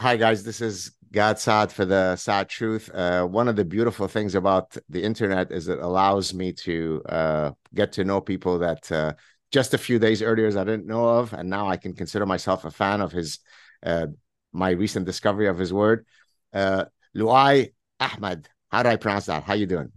Hi, guys. This is Gad Saad for the Saad Truth. Uh, one of the beautiful things about the internet is it allows me to uh, get to know people that uh, just a few days earlier I didn't know of, and now I can consider myself a fan of his uh, my recent discovery of his word. Uh, Luai Ahmed. How do I pronounce that? How are you doing?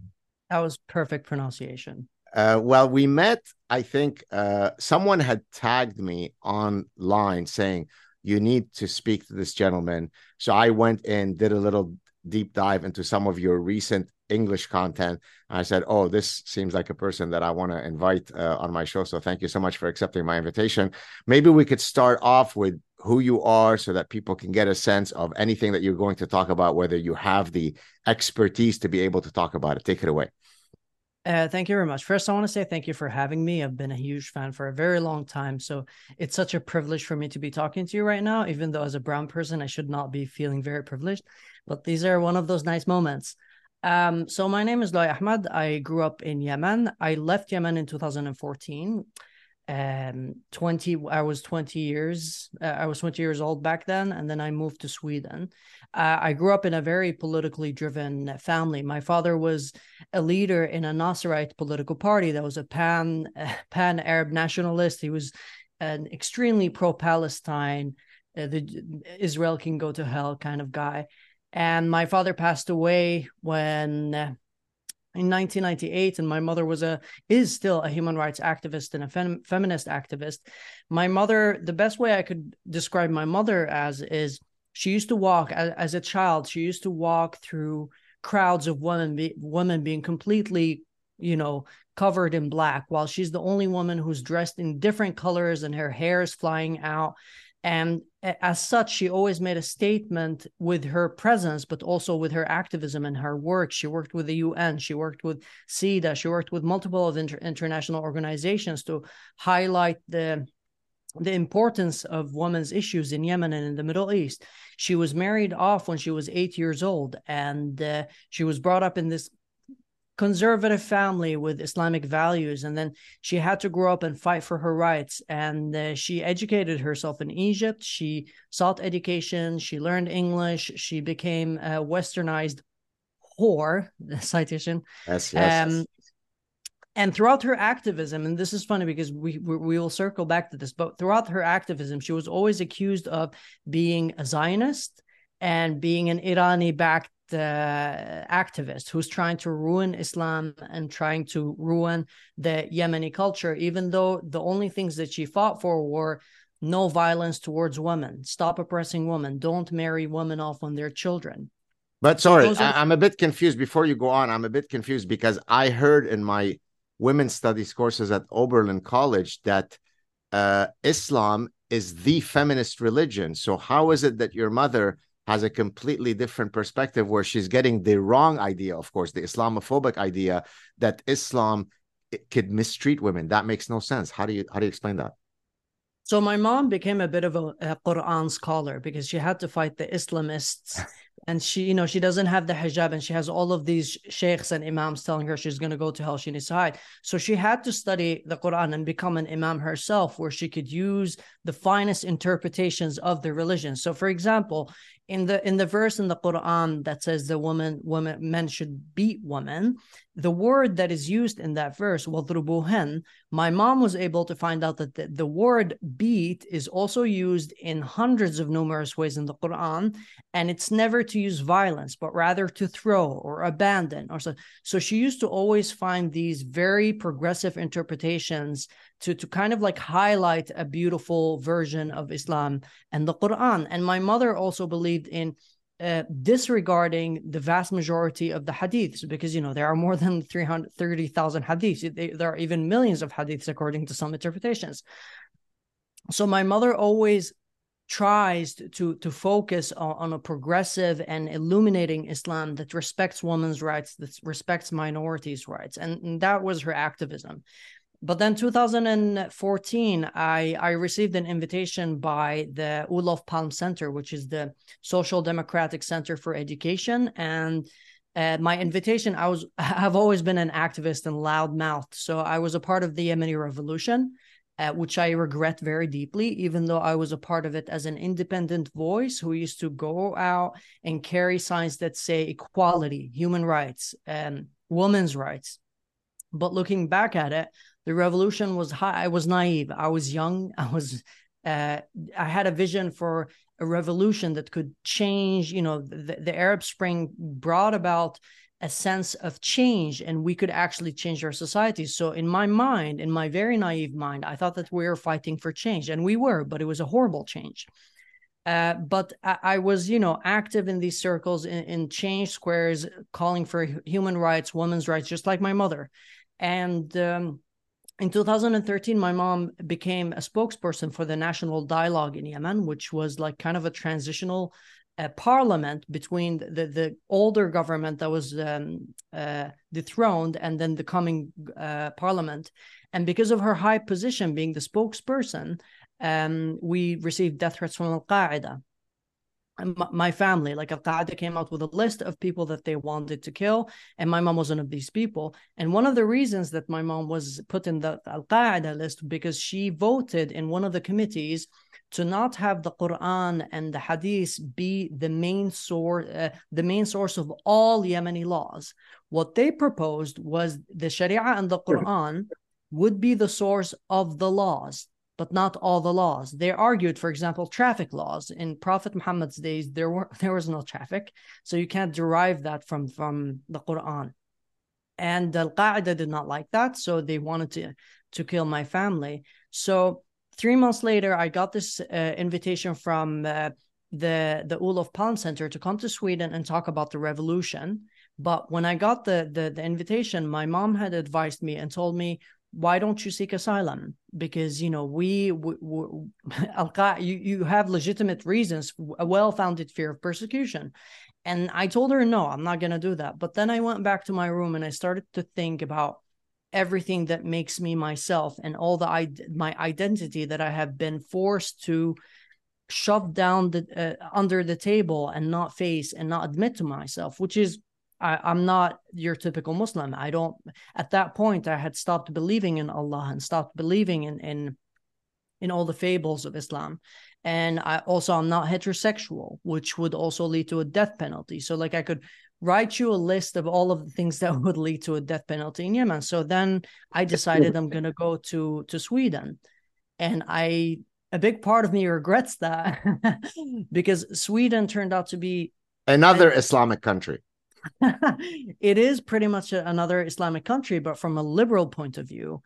That was perfect pronunciation. Uh, well, we met. I think uh, someone had tagged me online saying you need to speak to this gentleman. So I went and did a little deep dive into some of your recent English content. I said, "Oh, this seems like a person that I want to invite uh, on my show." So thank you so much for accepting my invitation. Maybe we could start off with who you are, so that people can get a sense of anything that you're going to talk about, whether you have the expertise to be able to talk about it. Take it away. Uh, thank you very much. First, I want to say thank you for having me. I've been a huge fan for a very long time. So it's such a privilege for me to be talking to you right now, even though as a brown person, I should not be feeling very privileged. But these are one of those nice moments. Um, so my name is Luai Ahmed. I grew up in Yemen. I left Yemen in 2014 um 20 i was 20 years uh, i was 20 years old back then and then i moved to sweden. Uh, i grew up in a very politically driven family. My father was a leader in a nasserite political party that was a pan uh, pan arab nationalist. He was an extremely pro-palestine uh, the israel can go to hell kind of guy. And my father passed away when uh, in 1998 and my mother was a is still a human rights activist and a fem, feminist activist. My mother the best way i could describe my mother as is she used to walk as, as a child she used to walk through crowds of women be, women being completely you know covered in black while she's the only woman who's dressed in different colors and her hair is flying out. And as such she always made a statement with her presence but also with her activism and her work she worked with the un she worked with CEDAW she worked with multiple of inter- international organizations to highlight the the importance of women's issues in Yemen and in the Middle East. She was married off when she was eight years old, and uh, she was brought up in this conservative family with Islamic values. And then she had to grow up and fight for her rights. And uh, she educated herself in Egypt. She sought education. She learned English. She became a westernized whore, citation. Yes, yes. Um, and throughout her activism and this is funny because we, we, we will circle back to this but throughout her activism she was always accused of being a zionist and being an irani backed uh, activist who's trying to ruin Islam and trying to ruin the Yemeni culture, even though the only things that she fought for were no violence towards women, stop oppressing women, don't marry women off on they're children. But sorry, are- I'm a bit confused. Before you go on, I'm a bit confused because I heard in my women's studies courses at Oberlin College that uh, Islam is the feminist religion. So how is it that your mother has a completely different perspective where she's getting the wrong idea, of course, the Islamophobic idea that Islam eh, could mistreat women. That makes no sense. How do you how do you explain that? So my mom became a bit of a, a Quran scholar because she had to fight the Islamists and she you know she doesn't have the hijab and she has all of these sheikhs and imams telling her she's going to go to hell she needs to hide. So she had to study the quran and become an imam herself where she could use the finest interpretations of the religion. So for example in the in the verse in the quran that says the woman women men should beat women the word that is used in that verse wadrubuhan my mom was able to find out that the, the word beat is also used in hundreds of numerous ways in the quran and it's never to use violence, but rather to throw or abandon. or So, so she used to always find these very progressive interpretations to, to kind of like highlight a beautiful version of Islam and the Quran. And my mother also believed in uh, disregarding the vast majority of the hadiths because you know there are more than 330,000 hadiths there are even millions of hadiths according to some interpretations so my mother always tries to to focus on, on, a progressive and illuminating Islam that respects women's rights, that respects minorities' rights, and, and that was her activism. But then 2014 i i received an invitation by the Olof Palme Center which is the social democratic center for education. And uh, my invitation i was I've always been an activist and loudmouth so i was a part of the yemeni revolution uh, which I regret very deeply, even though I was a part of it as an independent voice who used to go out and carry signs that say equality, human rights, and women's rights. But looking back at it, the revolution was high. I was naive. I was young. I was. Uh, I had a vision for a revolution that could change. You know, the, the Arab Spring brought about a sense of change and we could actually change our society. So, in my mind, in my very naive mind, I thought that we were fighting for change and we were, but it was a horrible change. Uh, but I, I, was, you know, active in these circles in, in, change squares, calling for human rights, women's rights, just like my mother. And um, in 2013, my mom became a spokesperson for the National Dialogue in Yemen, which was like kind of a transitional a parliament between the, the older government that was um, uh, dethroned and then the coming uh, parliament. And because of her high position being the spokesperson, um, we received death threats from Al Qaeda. My family, like Al Qaeda, came out with a list of people that they wanted to kill, and my mom was one of these people. And one of the reasons that my mom was put in the Al Qaeda list because she voted in one of the committees to not have the Quran and the Hadith be the main source, uh, the main source of all Yemeni laws. What they proposed was the Sharia and the Quran would be the source of the laws, but not all the laws. They argued, for example, traffic laws. In Prophet Muhammad's days, there were there was no traffic, so you can't derive that from from the Quran. And Al Qaeda did not like that, so they wanted to to kill my family. So three months later, I got this uh, invitation from uh, the the Olof Palme Center to come to Sweden and talk about the revolution. But when I got the, the the invitation, my mom had advised me and told me, "Why don't you seek asylum? Because you know we, we, we you you have legitimate reasons, a well-founded fear of persecution." And I told her, "No, I'm not going to do that." But then I went back to my room and I started to think about everything that makes me myself and all the my identity that I have been forced to shove down the uh, under the table and not face and not admit to myself, which is I, am not your typical Muslim. I don't. At that point, I had stopped believing in Allah and stopped believing in in in all the fables of Islam. And I also I'm not heterosexual, which would also lead to a death penalty. So like I could write you a list of all of the things that would lead to a death penalty in Yemen. So then I decided I'm going to go to to Sweden, and I a big part of me regrets that because Sweden turned out to be another Islamic country. it is pretty much another Islamic country, but from a liberal point of view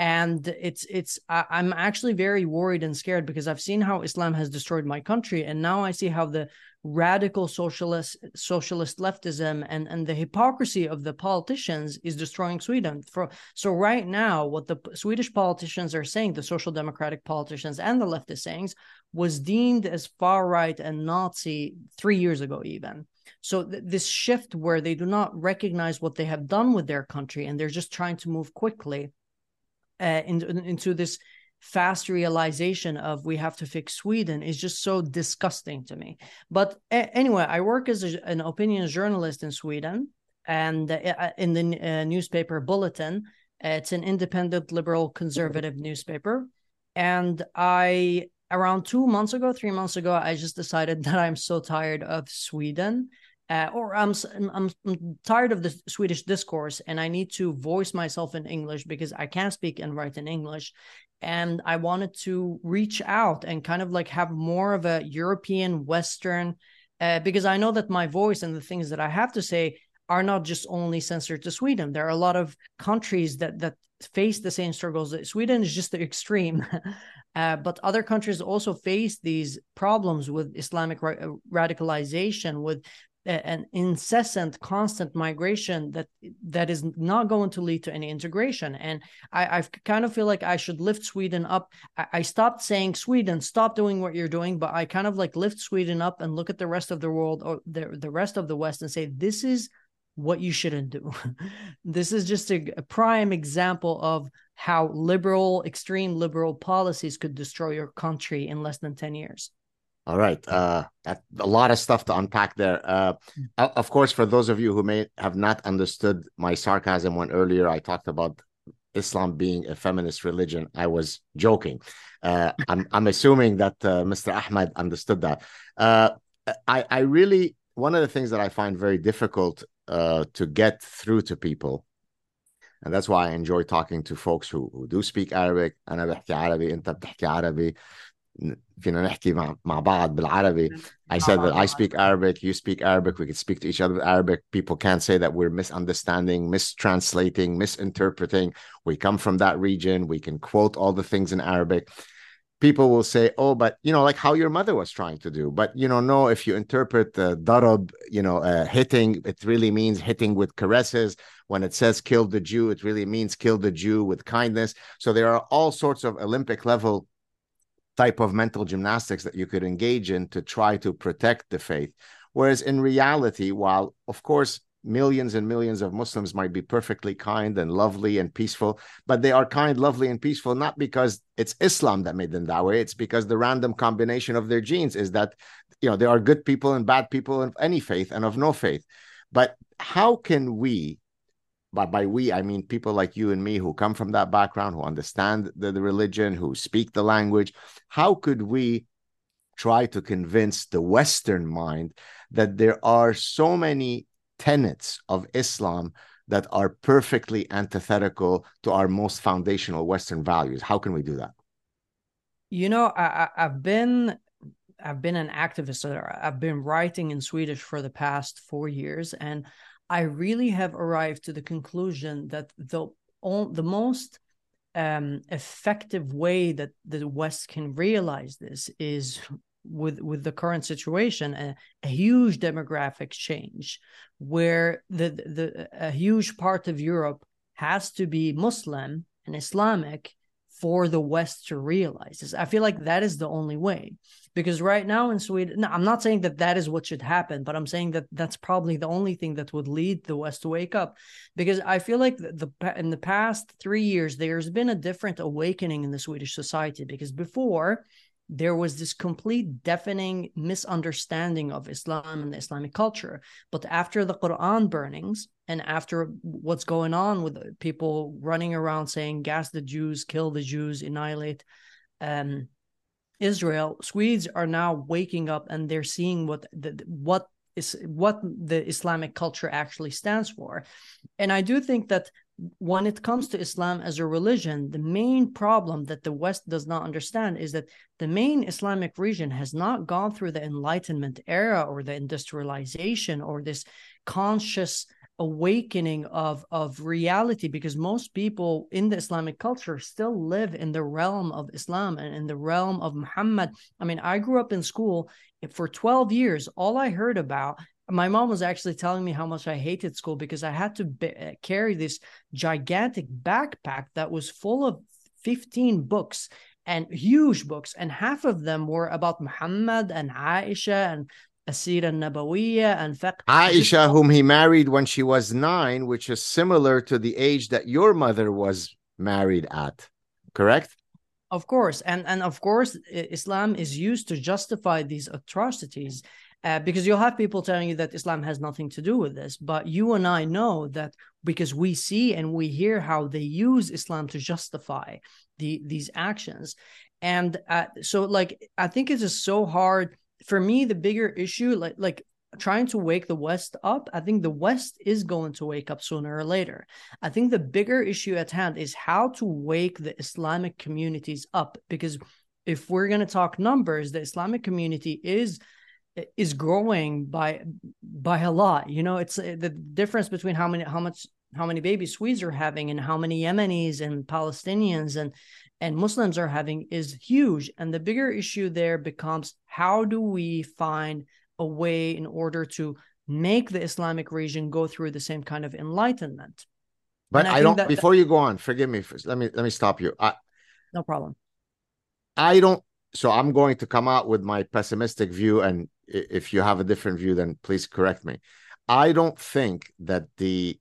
and it's it's I, i'm actually very worried and scared because i've seen how islam has destroyed my country. And now i see how the radical socialist socialist leftism and and the hypocrisy of the politicians is destroying sweden. For so right now what the swedish politicians are saying the social democratic politicians and the leftist sayings was deemed as far right and nazi 3 years ago even. So th- this shift where they do not recognize what they have done with their country and they're just trying to move quickly uh, in, into this fast realization of we have to fix Sweden is just so disgusting to me. But a- anyway, I work as a, an opinion journalist in Sweden and uh, in the uh, newspaper Bulletin. It's an independent liberal conservative newspaper. And I, around two months ago, three months ago, I just decided that I'm so tired of Sweden uh, or I'm, I'm, I'm tired of the Swedish discourse and I need to voice myself in English because I can't speak and write in English. And I wanted to reach out and kind of like have more of a European Western, uh, because I know that my voice and the things that I have to say are not just only censored to Sweden. There are a lot of countries that that face the same struggles. Sweden is just the extreme. Uh, but other countries also face these problems with Islamic ra- radicalization, with an incessant constant migration that that is not going to lead to any integration. And i i kind of feel like i should lift sweden up. I, I, stopped saying sweden stop doing what you're doing but i kind of like lift sweden up and look at the rest of the world or the, the rest of the west and say this is what you shouldn't do. This is just a, a prime example of how liberal extreme liberal policies could destroy your country in less than 10 years all right. Uh, a lot of stuff to unpack there. Uh, of course, for those of you who may have not understood my sarcasm when earlier I talked about Islam being a feminist religion. I was joking. Uh, I'm I'm assuming that uh, Mr. Ahmed understood that. Uh, I I really one of the things that I find very difficult uh, to get through to people, and that's why I enjoy talking to folks who, who do speak Arabic. أنا بحكي عربي أنت بتحكي عربي فينا نحكي مع مع بعض بالعربي I said that I speak Arabic you speak Arabic we can speak to each other with Arabic people can't say that we're misunderstanding mistranslating misinterpreting we come from that region we can quote all the things in Arabic people will say oh but you know like how your mother was trying to do but you know no if you interpret the uh, darab you know uh, hitting it really means hitting with caresses when it says kill the Jew it really means kill the Jew with kindness so there are all sorts of Olympic level type of mental gymnastics that you could engage in to try to protect the faith. Whereas in reality, while of course millions and millions of Muslims might be perfectly kind and lovely and peaceful, but they are kind, lovely, and peaceful not because it's Islam that made them that way. It's because the random combination of their genes is that you know there are good people and bad people of any faith and of no faith. But how can we by, by we i mean people like you and me who come from that background who understand the, the religion who speak the language how could we try to convince the western mind that there are so many tenets of islam that are perfectly antithetical to our most foundational western values how can we do that you know I, i've been I've been an activist. Uh, I've been writing in Swedish for the past four years, and I really have arrived to the conclusion that the the most um, effective way that the West can realize this is with with the current situation a, a, huge demographic change where the the a huge part of Europe has to be Muslim and Islamic for the West to realize this. I feel like that is the only way because right now in Sweden, I'm not saying that that is what should happen, but I'm saying that that's probably the only thing that would lead the West to wake up. Because I feel like the, the in the past three years, there's been a different awakening in the Swedish society. Because before, there was this complete deafening misunderstanding of Islam and the Islamic culture. But after the Quran burnings and after what's going on with people running around saying gas the Jews, kill the Jews, annihilate um, Israel, Swedes are now waking up and they're seeing what the, what is what the Islamic culture actually stands for. And I do think that when it comes to Islam as a religion, the main problem that the West does not understand is that the main Islamic region has not gone through the Enlightenment era or the industrialization or this conscious awakening of of reality because most people in the islamic culture still live in the realm of islam and in the realm of muhammad. I mean i grew up in school for 12 years. All i heard about my mom was actually telling me how much i hated school because i had to be, uh, carry this gigantic backpack that was full of 15 books and huge books and half of them were about muhammad and aisha and Asira Nabawiya and fiqh. Aisha, whom he married when she was nine, which is similar to the age that your mother was married at, correct? Of course, and and of course, Islam is used to justify these atrocities. Uh, because you'll have people telling you that Islam has nothing to do with this, but you and I know that because we see and we hear how they use Islam to justify the these actions, and uh, so like I think it is so hard for me, the bigger issue, like like trying to wake the West up, I think the West is going to wake up sooner or later. I think the bigger issue at hand is how to wake the Islamic communities up because if we're going to talk numbers, the Islamic community is is growing by by a lot. You know, it's the difference between how many how much how many baby Swedes are having and how many Yemenis and Palestinians and and Muslims are having is huge. And the bigger issue there becomes how do we find a way in order to make the Islamic region go through the same kind of enlightenment? But I, I, don't. That, before you go on, forgive me. Let me let me stop you. I, no problem. I don't. So I'm going to come out with my pessimistic view, and if you have a different view, then please correct me. I don't think that the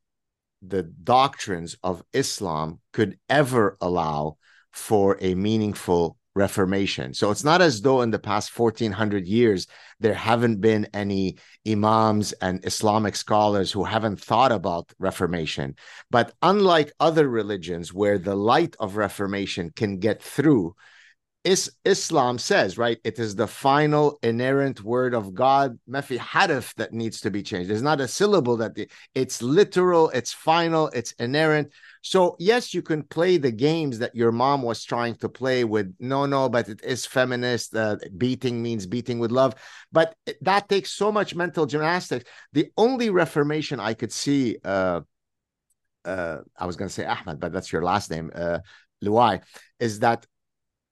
the doctrines of Islam could ever allow for a meaningful reformation so it's not as though in the past 1400 years there haven't been any imams and islamic scholars who haven't thought about reformation but unlike other religions where the light of reformation can get through is Islam says, right? It is the final inerrant word of God, mafi harf that needs to be changed. There's not a syllable that the, it's literal, it's final, it's inerrant. So yes, you can play the games that your mom was trying to play with. No, no, but it is feminist. Uh, beating means beating with love, but that takes so much mental gymnastics. The only reformation I could see, uh, uh, I was going to say Ahmed, but that's your last name, uh, Luai, is that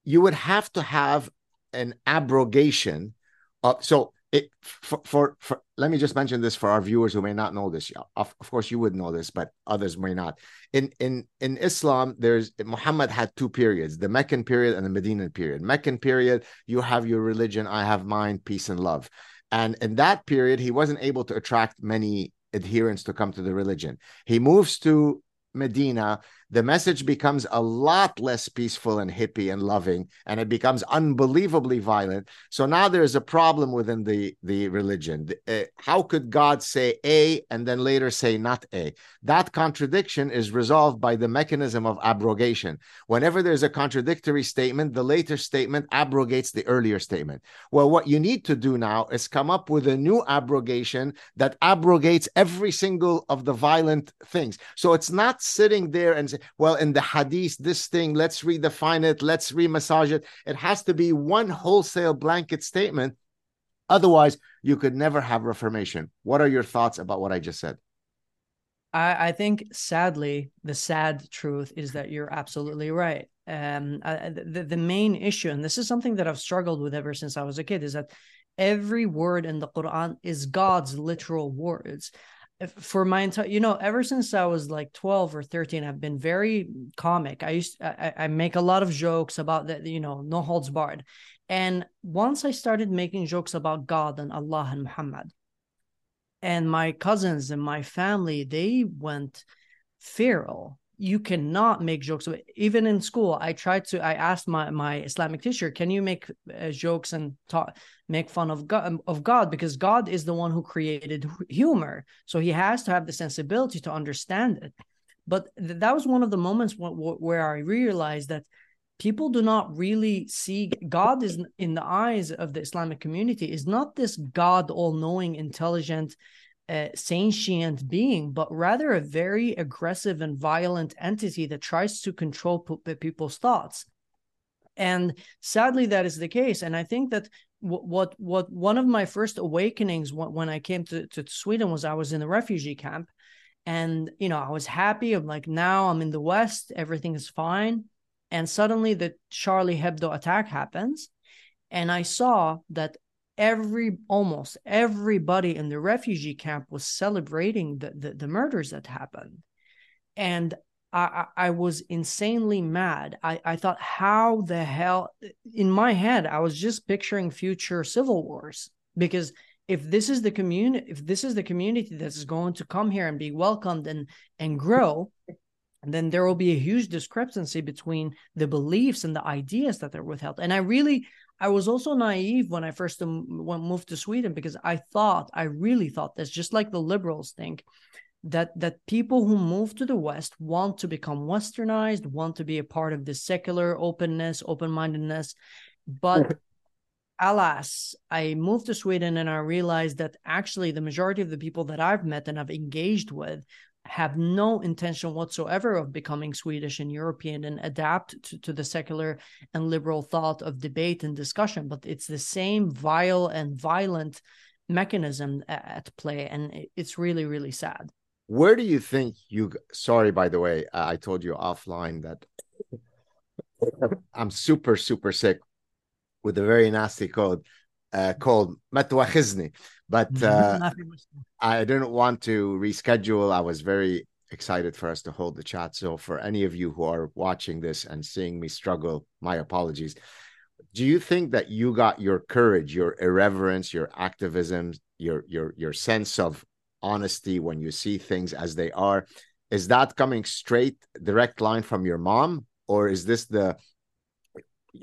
you would have to have an abrogation of so it for, for, for let me just mention this for our viewers who may not know this. Of, of course you would know this but others may not. In in in islam there's muhammad had two periods the meccan period and the medinan period. Meccan period you have your religion i have mine peace and love. And in that period he wasn't able to attract many adherents to come to the religion. He moves to medina the message becomes a lot less peaceful and hippie and loving, and it becomes unbelievably violent. So now there's a problem within the, the religion. Uh, how could God say A and then later say not A? That contradiction is resolved by the mechanism of abrogation. Whenever there's a contradictory statement, the later statement abrogates the earlier statement. Well, what you need to do now is come up with a new abrogation that abrogates every single of the violent things. So it's not sitting there and well, in the hadith, this thing, let's redefine it, let's remassage it. It has to be one wholesale blanket statement. Otherwise, you could never have reformation. What are your thoughts about what I just said? I, I think, sadly, the sad truth is that you're absolutely right. Um, I, the, the main issue, and this is something that I've struggled with ever since I was a kid, is that every word in the Quran is God's literal words for my entire you know ever since i was like 12 or 13 i've been very comic. I used I, I make a lot of jokes about that you know no holds barred. And once i started making jokes about god and allah and muhammad and my cousins and my family they went feral you cannot make jokes even in school i tried to i asked my my islamic teacher can you make uh, jokes and talk make fun of god of god? Because god is the one who created humor. So he has to have the sensibility to understand it. But th- that was one of the moments w- where i realized that people do not really see god is in the eyes of the islamic community is not this god all-knowing intelligent a sentient being, but rather a very aggressive and violent entity that tries to control p- people's thoughts. And sadly, that is the case. And I think that what what one of my first awakenings when I came to, to Sweden was I was in a refugee camp, and you know I was happy. I'm like now I'm in the West, everything is fine. And suddenly the Charlie Hebdo attack happens, and I saw that every almost everybody in the refugee camp was celebrating the, the, the murders that happened and I, I was insanely mad. I, I thought, how the hell? In my head, I was just picturing future civil wars because if this is the community, if this is the community that is going to come here and be welcomed and and grow, then there will be a huge discrepancy between the beliefs and the ideas that are withheld. And I really, I was also naive when I first um, moved to Sweden because I thought, I really thought this, just like the liberals think, that that people who move to the West want to become westernized, want to be a part of the secular openness, open-mindedness. But alas, I moved to Sweden and I realized that actually the majority of the people that I've met and I've engaged with have no intention whatsoever of becoming Swedish and European and adapt to, to the secular and liberal thought of debate and discussion. But it's the same vile and violent mechanism at play. And it's really, really sad. Where do you think you? Sorry, by the way, I told you offline that I'm super, super sick with a very nasty cold uh, called Matwachizni. But uh, I didn't want to reschedule. I was very excited for us to hold the chat. So, for any of you who are watching this and seeing me struggle, my apologies. Do you think that you got your courage, your irreverence, your activism, your your your sense of honesty when you see things as they are? Is that coming straight, direct line from your mom, or is this the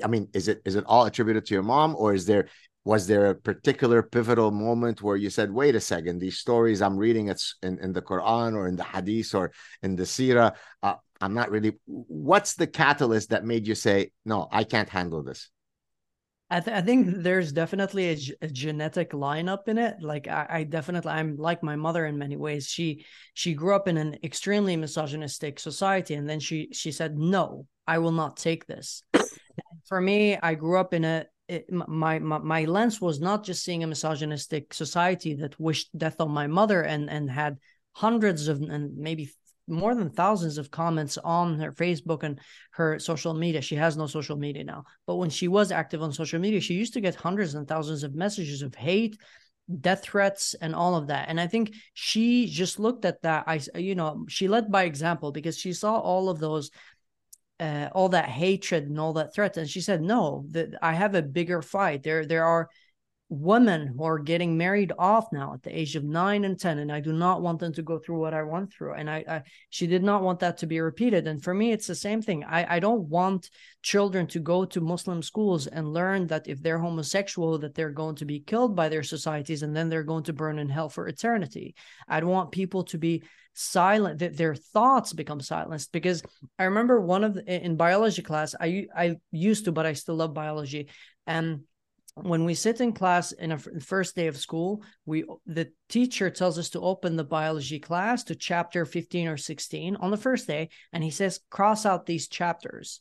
I mean, is it is it all attributed to your mom, or is there was there a particular pivotal moment where you said, "Wait a second, these stories I'm reading it's in, in the Quran or in the Hadith or in the Sirah, uh, I'm not really." What's the catalyst that made you say, "No, I can't handle this"? I, th- I, think there's definitely a, a, genetic lineup in it. Like I, I, definitely, I'm like my mother in many ways. She she grew up in an extremely misogynistic society, and then she she said, "No, I will not take this." For me, I grew up in a Eh, it, my, my my lens was not just seeing a misogynistic society that wished death on my mother and and had hundreds of and maybe more than thousands of comments on her Facebook and her social media. She has no social media now, but when she was active on social media, she used to get hundreds and thousands of messages of hate, death threats, and all of that. And I think she just looked at that. I, you know, she led by example because she saw all of those uh, all that hatred and all that threat and she said no that i have a bigger fight. There there are women who are getting married off now at the age of nine and 10 and i do not want them to go through what i went through and I, I, she did not want that to be repeated. And for me it's the same thing. I, I don't want children to go to muslim schools and learn that if they're homosexual that they're going to be killed by their societies and then they're going to burn in hell for eternity. I don't want people to be silent that their thoughts become silenced because i remember one of the, in biology class i i used to but i still love biology and when we sit in class in a first day of school we the teacher tells us to open the biology class to chapter 15 or 16 on the first day and he says cross out these chapters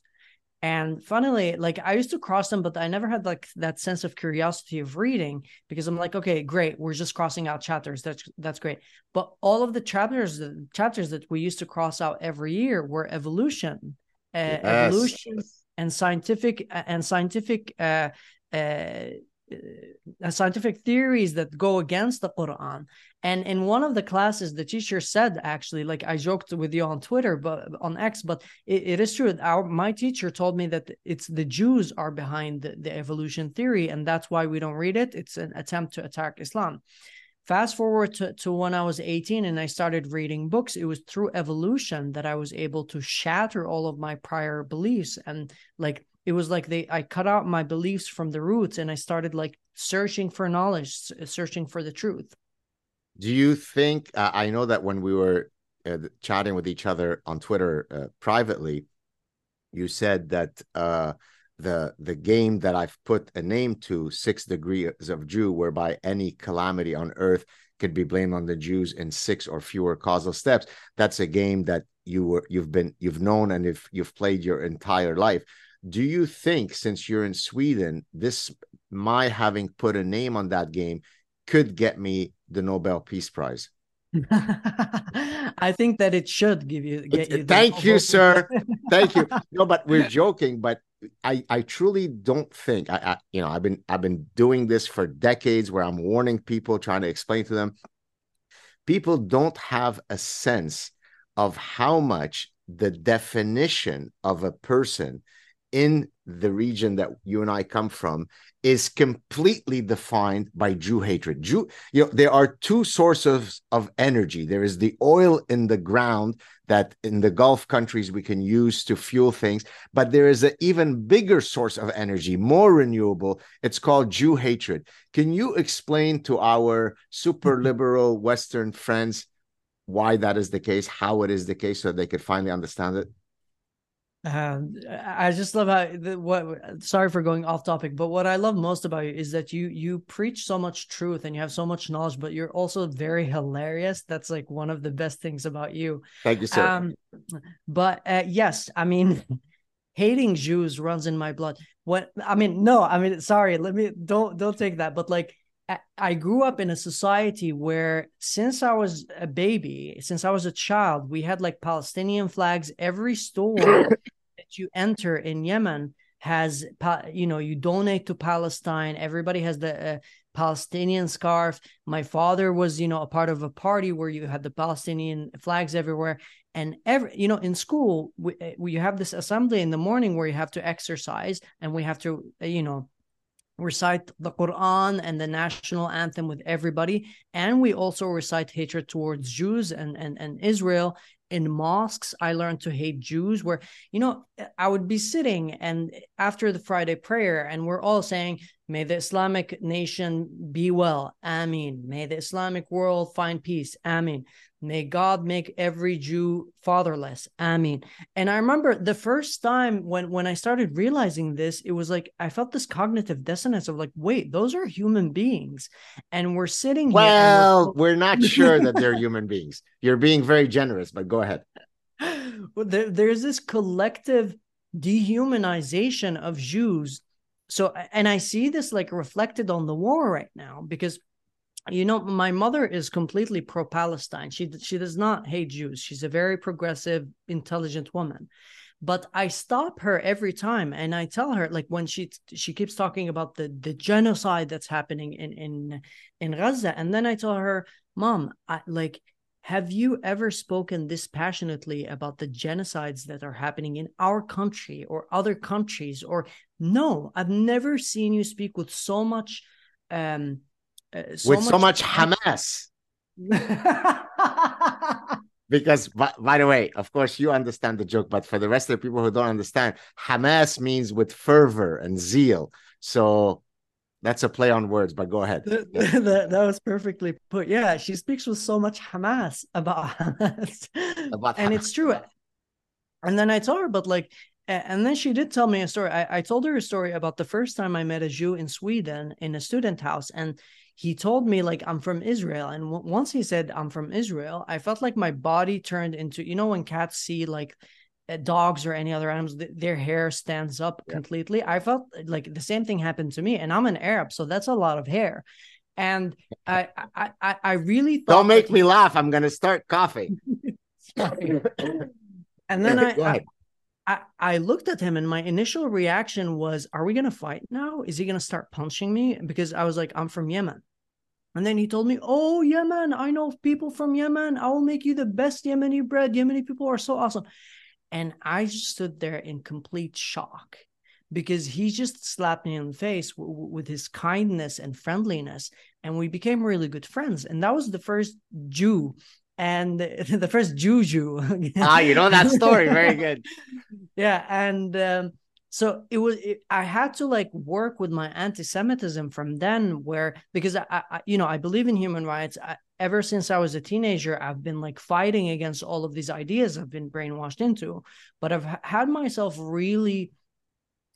and funnily like i used to cross them but i never had like that sense of curiosity of reading because i'm like okay great we're just crossing out chapters that's that's great but all of the chapters the chapters that we used to cross out every year were evolution uh, yes. evolution and scientific and scientific uh, Uh, uh, scientific theories that go against the Quran. And in one of the classes, the teacher said, actually, like I joked with you on Twitter, but on X, but it, it is true. Our my teacher told me that it's the Jews are behind the, the evolution theory, and that's why we don't read it. It's an attempt to attack Islam. Fast forward to, to when I was 18 and I started reading books, it was through evolution that I was able to shatter all of my prior beliefs and like it was like they i cut out my beliefs from the roots and i started like searching for knowledge searching for the truth. Do you think uh, i know that when we were uh, chatting with each other on twitter uh, privately you said that uh, the the game that i've put a name to six degrees of jew whereby any calamity on earth could be blamed on the jews in six or fewer causal steps that's a game that you were you've been you've known and if you've played your entire life do you think since you're in Sweden, this my having put a name on that game could get me the Nobel Peace Prize? I think that it should give you. Get you thank you, sir. thank you. No, but we're joking. But I, I truly don't think. I, I, you know, I've been, I've been doing this for decades, where I'm warning people, trying to explain to them. People don't have a sense of how much the definition of a person in the region that you and I come from is completely defined by Jew hatred. Jew, you know, there are two sources of energy. There is the oil in the ground that in the Gulf countries we can use to fuel things, but there is an even bigger source of energy, more renewable. It's called Jew hatred. Can you explain to our super mm-hmm. liberal Western friends why that is the case, how it is the case, so they could finally understand it? Um, I just love how the, what. Sorry for going off topic, but what I love most about you is that you you preach so much truth and you have so much knowledge, but you're also very hilarious. That's like one of the best things about you. Thank you, sir. Um, but uh, yes, I mean, hating Jews runs in my blood. What I mean, no, I mean, sorry, let me don't don't take that. But like, I grew up in a society where since I was a baby, since I was a child, we had like Palestinian flags. Every store that you enter in Yemen has, you know, you donate to Palestine. Everybody has the uh, Palestinian scarf. My father was, you know, a part of a party where you had the Palestinian flags everywhere. And every, you know, in school, we, uh, we have this assembly in the morning where you have to exercise and we have to, uh, you know, recite the Quran and the national anthem with everybody. And we also recite hatred towards Jews and, and, and Israel. In mosques i learned to hate jews where you know i would be sitting and after the friday prayer and we're all saying may the islamic nation be well. Amen may the islamic world find peace. Amen May God make every Jew fatherless. Amen. And I remember the first time when when I started realizing this, it was like I felt this cognitive dissonance of like, wait, those are human beings, and we're sitting well, here. We're... we're not sure that they're human beings. You're being very generous, but go ahead. Well, there, there's this collective dehumanization of Jews. So, and I see this like reflected on the war right now because you know my mother is completely pro-palestine. She she does not hate jews. She's a very progressive intelligent woman. But i stop her every time and i tell her like when she she keeps talking about the the genocide that's happening in in in gaza and then i tell her mom I, like have you ever spoken this passionately about the genocides that are happening in our country or other countries? Or no i've never seen you speak with so much um Uh, so with much so much Hamas. because by, by, the way, of course, you understand the joke, but for the rest of the people who don't understand, Hamas means with fervor and zeal. So that's a play on words, but go ahead. That, that, that, was perfectly put. Yeah, she speaks with so much Hamas about Hamas. About and Hamas. it's true. And then I told her, but like, and then she did tell me a story. I, I told her a story about the first time I met a Jew in Sweden in a student house. And he told me like i'm from israel and w- once he said i'm from israel i felt like my body turned into you know when cats see like uh, dogs or any other animals th- their hair stands up yeah. completely. I felt like the same thing happened to me and i'm an arab so that's a lot of hair. And i i i, I really don't make me laugh i'm gonna start coughing. And then I, I I, I looked at him and my initial reaction was, Are we going to fight now? Is he going to start punching me? Because I was like, I'm from Yemen. And then he told me, Oh, Yemen, I know people from Yemen. I will make you the best Yemeni bread. Yemeni people are so awesome. And I just stood there in complete shock because he just slapped me in the face w- w- with his kindness and friendliness. And we became really good friends. And that was the first Jew and the first juju. ah, you know that story. Very good. yeah, and um, so it was. It, I had to like work with my anti-Semitism from then, where because I, I you know, I believe in human rights. I, ever since I was a teenager, I've been like fighting against all of these ideas I've been brainwashed into, but I've had myself really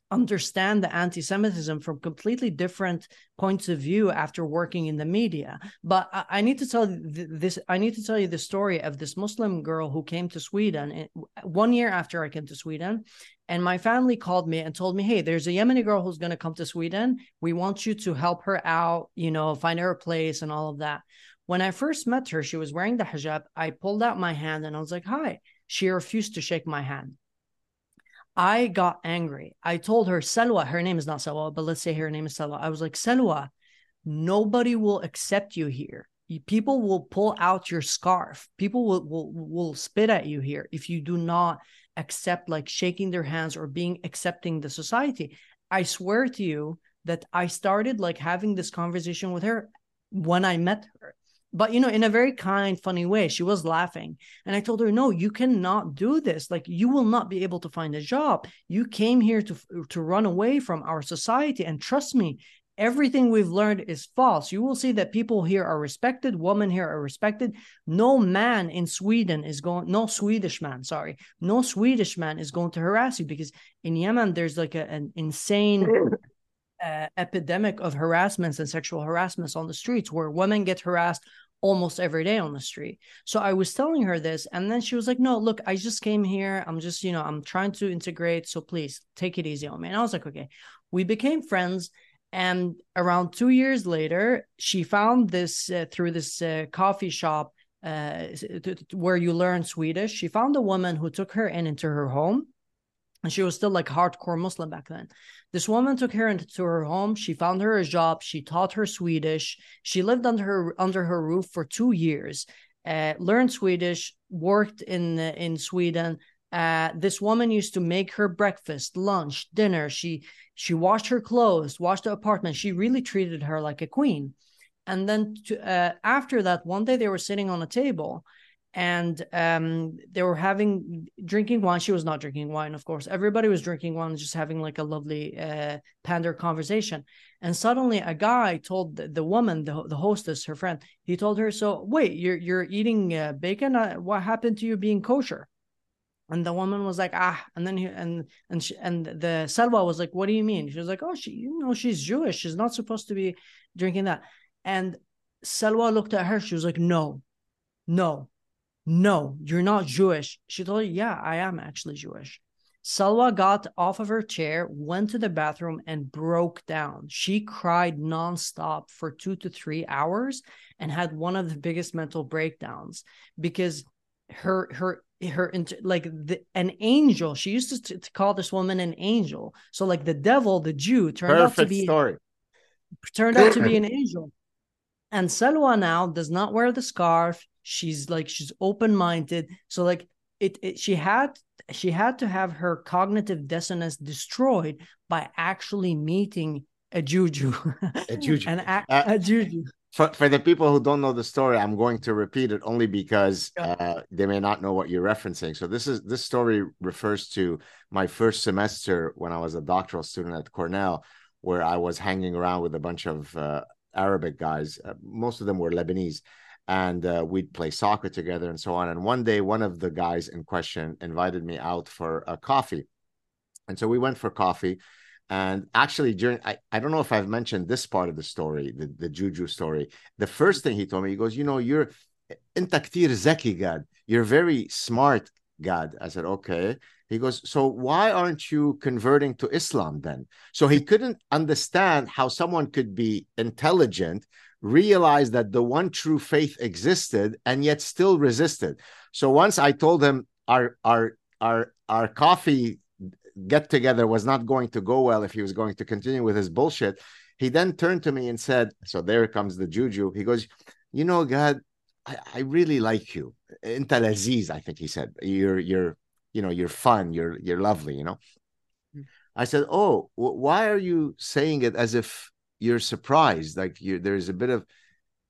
understand the anti-Semitism from completely different points of view after working in the media. But I, I need to tell this. I need to tell you the story of this Muslim girl who came to Sweden eh, one year after I came to Sweden, and my family called me and told me, "Hey, there's a Yemeni girl who's going to come to Sweden. We want you to help her out. You know, find her a place and all of that." When I first met her, she was wearing the hijab. I pulled out my hand and I was like, "Hi." She refused to shake my hand. I got angry. I told her, Salwa, her name is not Salwa, but let's say her name is Salwa. I was like, Salwa, nobody will accept you here. People will pull out your scarf. People will, will, will spit at you here if you do not accept like shaking their hands or being accepting the society. I swear to you that I started like having this conversation with her when I met her but you know in a very kind funny way she was laughing. And i told her no you cannot do this. Like you will not be able to find a job. You came here to to run away from our society. And trust me everything we've learned is false. You will see that people here are respected women here are respected. No man in sweden is going no swedish man sorry. No swedish man is going to harass you because in yemen there's like a, an insane uh, epidemic of harassments and sexual harassments on the streets where women get harassed almost every day on the street. So I was telling her this, and then she was like, No, look, I just came here. I'm just, you know, I'm trying to integrate. So please take it easy on me. And I was like, Okay. We became friends. And around two years later, she found this uh, through this uh, coffee shop uh, where you learn Swedish. She found a woman who took her in into her home and she was still like hardcore Muslim back then. This woman took her into her home. She found her a job. She taught her Swedish. She lived under her under her roof for two years. Uh, learned Swedish. Worked in in Sweden. Uh, this woman used to make her breakfast, lunch, dinner. She she washed her clothes, washed the apartment. She really treated her like a queen. And then to, uh, after that, one day they were sitting on a table, and um, they were having drinking wine. She was not drinking wine, of course. Everybody was drinking wine, just having like a lovely uh, pander conversation. And suddenly, a guy told the, the woman, the, the hostess, her friend, he told her, "So wait, you're you're eating uh, bacon? Uh, what happened to you being kosher?" And the woman was like, "Ah," and then he and and she, and the Salwa was like, "What do you mean?" She was like, "Oh, she, you know, she's Jewish. She's not supposed to be drinking that." And Selwa looked at her. She was like, "No, no." No, you're not Jewish. She told her, Yeah, I am actually Jewish. Salwa got off of her chair, went to the bathroom, and broke down. She cried nonstop for two to three hours and had one of the biggest mental breakdowns because her her her like the, an angel. She used to, to call this woman an angel. So like the devil, the Jew, turned Perfect out to be story. turned out to be an angel. And Salwa now does not wear the scarf she's like she's open-minded. So like it, it she had she had to have her cognitive dissonance destroyed by actually meeting a juju. A juju. And a, uh, a juju. for, for the people who don't know the story i'm going to repeat it only because uh, they may not know what you're referencing. So this is this story refers to my first semester when i was a doctoral student at cornell where i was hanging around with a bunch of uh, arabic guys. Uh, most of them were lebanese and uh, we'd play soccer together and so on. And one day, one of the guys in question invited me out for a coffee. And so we went for coffee. And actually, during I, I don't know if I've mentioned this part of the story, the, the Juju story. The first thing he told me, he goes, You know, you're inta ktir zeki, Gad. You're very smart, Gad. I said, Okay. He goes, So why aren't you converting to Islam then? So he couldn't understand how someone could be intelligent realized that the one true faith existed and yet still resisted. So once I told him our our our our coffee get together was not going to go well if he was going to continue with his bullshit, he then turned to me and said, "So there comes the juju." He goes, "You know, Gad, I, I really like you. Inta aziz, I think he said. You're you're you know you're fun. You're you're lovely. You know." Hmm. I said, "Oh, why are you saying it as if you're surprised like you there's a bit of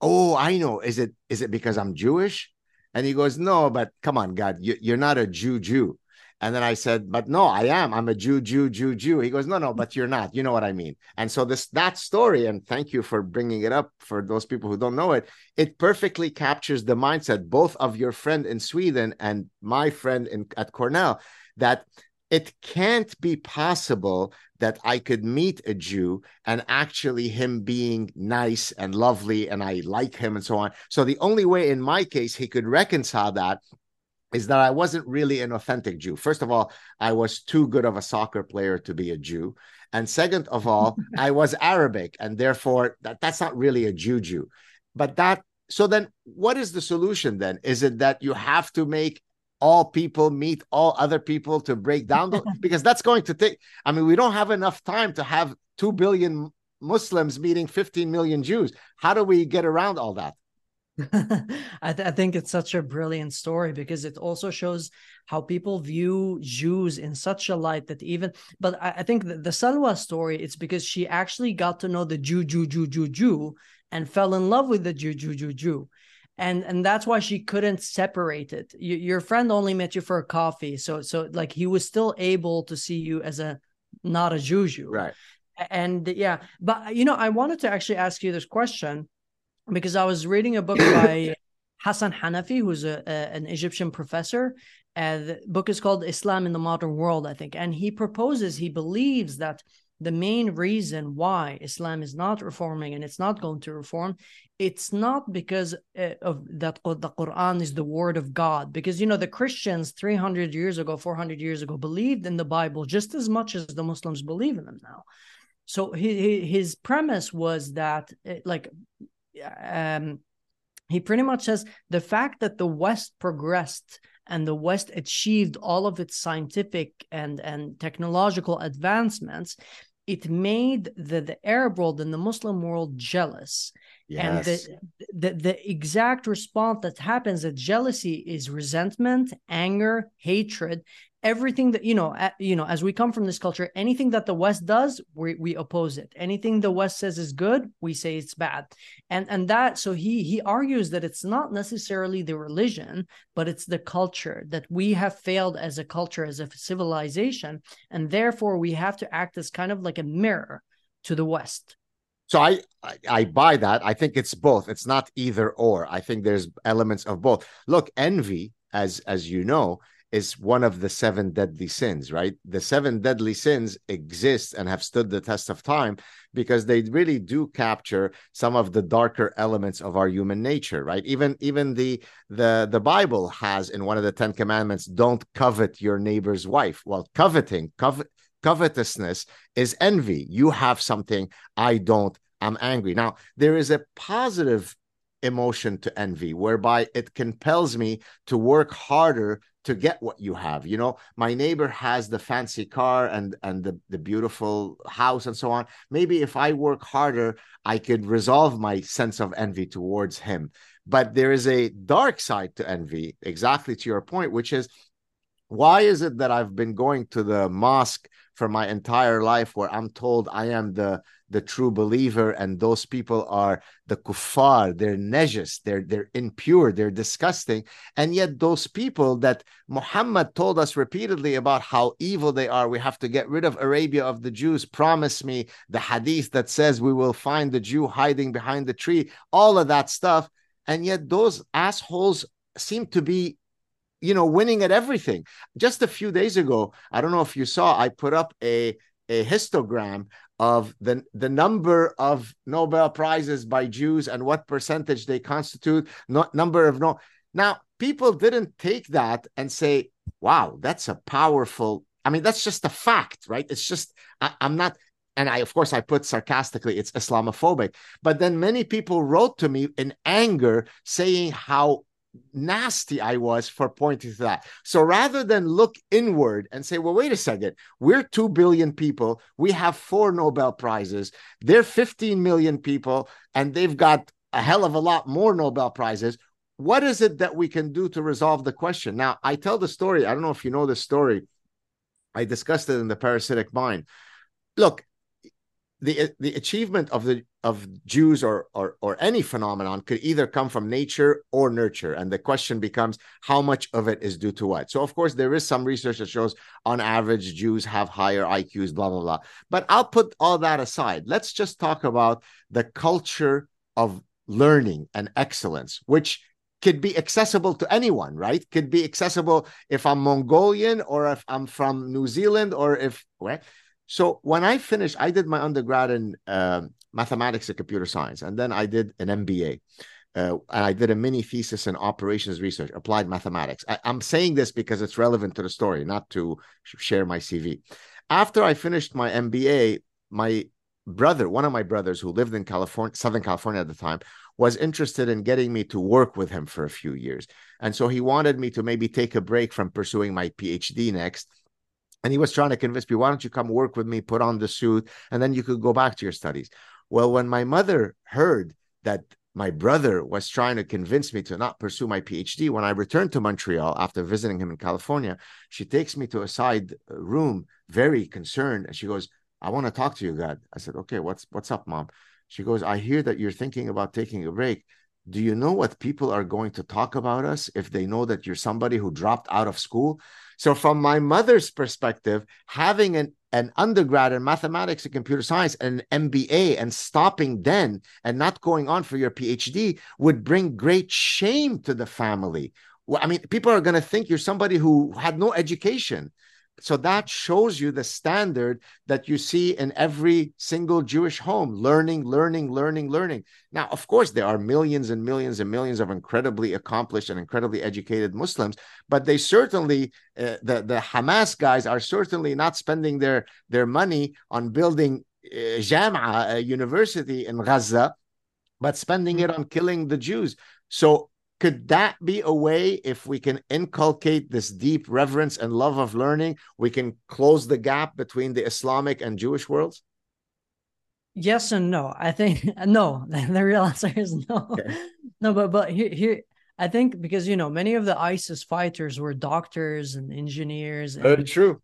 oh i know is it is it because i'm jewish? And he goes no but come on Gad you, you're not a jew jew and then i said but no i am i'm a jew jew jew jew he goes no no but you're not you know what i mean. And so this that story and thank you for bringing it up for those people who don't know it it perfectly captures the mindset both of your friend in sweden and my friend in at cornell that it can't be possible that I could meet a Jew and actually him being nice and lovely and I like him and so on. So the only way in my case he could reconcile that is that I wasn't really an authentic Jew. First of all, I was too good of a soccer player to be a Jew. And second of all, I was Arabic and therefore that, that's not really a Jew Jew. But that so then what is the solution then? Is it that you have to make all people meet all other people to break down the, because that's going to take i mean we don't have enough time to have 2 billion muslims meeting 15 million jews. How do we get around all that? I, th- I, think it's such a brilliant story because it also shows how people view Jews in such a light that even, but I, I think the, the Salwa story, it's because she actually got to know the Jew, Jew, Jew, Jew, Jew, and fell in love with the Jew, Jew, Jew, Jew and and that's why she couldn't separate it. You, your friend only met you for a coffee so so like he was still able to see you as a not a juju. Right. And yeah but you know i wanted to actually ask you this question because i was reading a book by hassan hanafi who's a, a, an egyptian professor and the book is called islam in the modern world i think. And he proposes he believes that the main reason why Islam is not reforming and it's not going to reform, it's not because uh, of that the Quran is the word of God. Because you know the Christians 300 years ago, 400 years ago believed in the Bible just as much as the Muslims believe in them now. So he, his premise was that uh, like um, he pretty much says the fact that the West progressed and the West achieved all of its scientific and, and technological advancements it made the, the Arab world and the Muslim world jealous. Yes. And the, the, the exact response that happens at jealousy is resentment, anger, hatred. everything that you know you know as we come from this culture anything that the west does we, we oppose it anything the west says is good we say it's bad and and that so he he argues that it's not necessarily the religion but it's the culture that we have failed as a culture as a civilization and therefore we have to act as kind of like a mirror to the west so I, I, I buy that. I think it's both. It's not either or. I think there's elements of both. Look, envy, as as you know, is one of the seven deadly sins, right? The seven deadly sins exist and have stood the test of time because they really do capture some of the darker elements of our human nature, right? Even even the the the Bible has in one of the 10 commandments don't covet your neighbor's wife. Well, coveting, covet covetousness is envy. You have something I don't. I'm angry. Now, there is a positive emotion to envy whereby it compels me to work harder to get what you have you know my neighbor has the fancy car and and the, the beautiful house and so on maybe if i work harder i could resolve my sense of envy towards him but there is a dark side to envy exactly to your point which is why is it that i've been going to the mosque for my entire life where i'm told i am the the true believer, and those people are the kuffar, they're najis, they're they're impure, they're disgusting. And yet those people that Muhammad told us repeatedly about how evil they are, we have to get rid of Arabia of the Jews. Promise me the hadith that says we will find the Jew hiding behind the tree, all of that stuff. And yet those assholes seem to be you know winning at everything just a few days ago i don't know if you saw i put up a a histogram of the, the number of Nobel Prizes by Jews and what percentage they constitute, not number of no. Now, people didn't take that and say, wow, that's a powerful. I mean, that's just a fact, right? It's just, I, I'm not, and I, of course, I put sarcastically, it's Islamophobic. But then many people wrote to me in anger saying how nasty I was for pointing to that. So rather than look inward and say, well, wait a second, we're 2 billion people, we have four Nobel Prizes, they're 15 million people, and they've got a hell of a lot more Nobel Prizes. What is it that we can do to resolve the question? Now, I tell the story. I don't know if you know the story. I discussed it in the parasitic mind. Look, the the achievement of the of Jews or, or or any phenomenon could either come from nature or nurture, and the question becomes how much of it is due to what. So, of course, there is some research that shows on average Jews have higher IQs, blah blah blah. But I'll put all that aside. Let's just talk about the culture of learning and excellence, which could be accessible to anyone, right? Could be accessible if I'm Mongolian or if I'm from New Zealand or if right so when I finished, I did my undergrad in uh, mathematics and computer science, and then I did an MBA. Uh, and I did a mini thesis in operations research, applied mathematics. I, am saying this because it's relevant to the story, not to share my CV. After I finished my MBA, my brother, one of my brothers who lived in California, Southern California at the time, was interested in getting me to work with him for a few years. And so he wanted me to maybe take a break from pursuing my PhD next and he was trying to convince me, why don't you come work with me, put on the suit, and then you could go back to your studies. Well, when my mother heard that my brother was trying to convince me to not pursue my PhD, when I returned to Montreal after visiting him in California, she takes me to a side uh, room, very concerned, and she goes, I want to talk to you, Gad. I said, okay, what's what's up, mom? She goes, I hear that you're thinking about taking a break. Do you know what people are going to talk about us if they know that you're somebody who dropped out of school? So, from my mother's perspective, having an, an undergrad in mathematics and computer science and an MBA and stopping then and not going on for your PhD would bring great shame to the family. I mean, people are going to think you're somebody who had no education so that shows you the standard that you see in every single Jewish home learning, learning, learning, learning. Now, of course, there are millions and millions and millions of incredibly accomplished and incredibly educated Muslims, but they certainly, uh, the, the Hamas guys are certainly not spending their, their money on building uh, Jam'a, a university in Gaza, but spending it on killing the Jews. So could that be a way if we can inculcate this deep reverence and love of learning we can close the gap between the islamic and jewish worlds yes and no i think no the real answer is no okay. no but but here here I think because you know many of the ISIS fighters were doctors and engineers. Oh, and, Very true.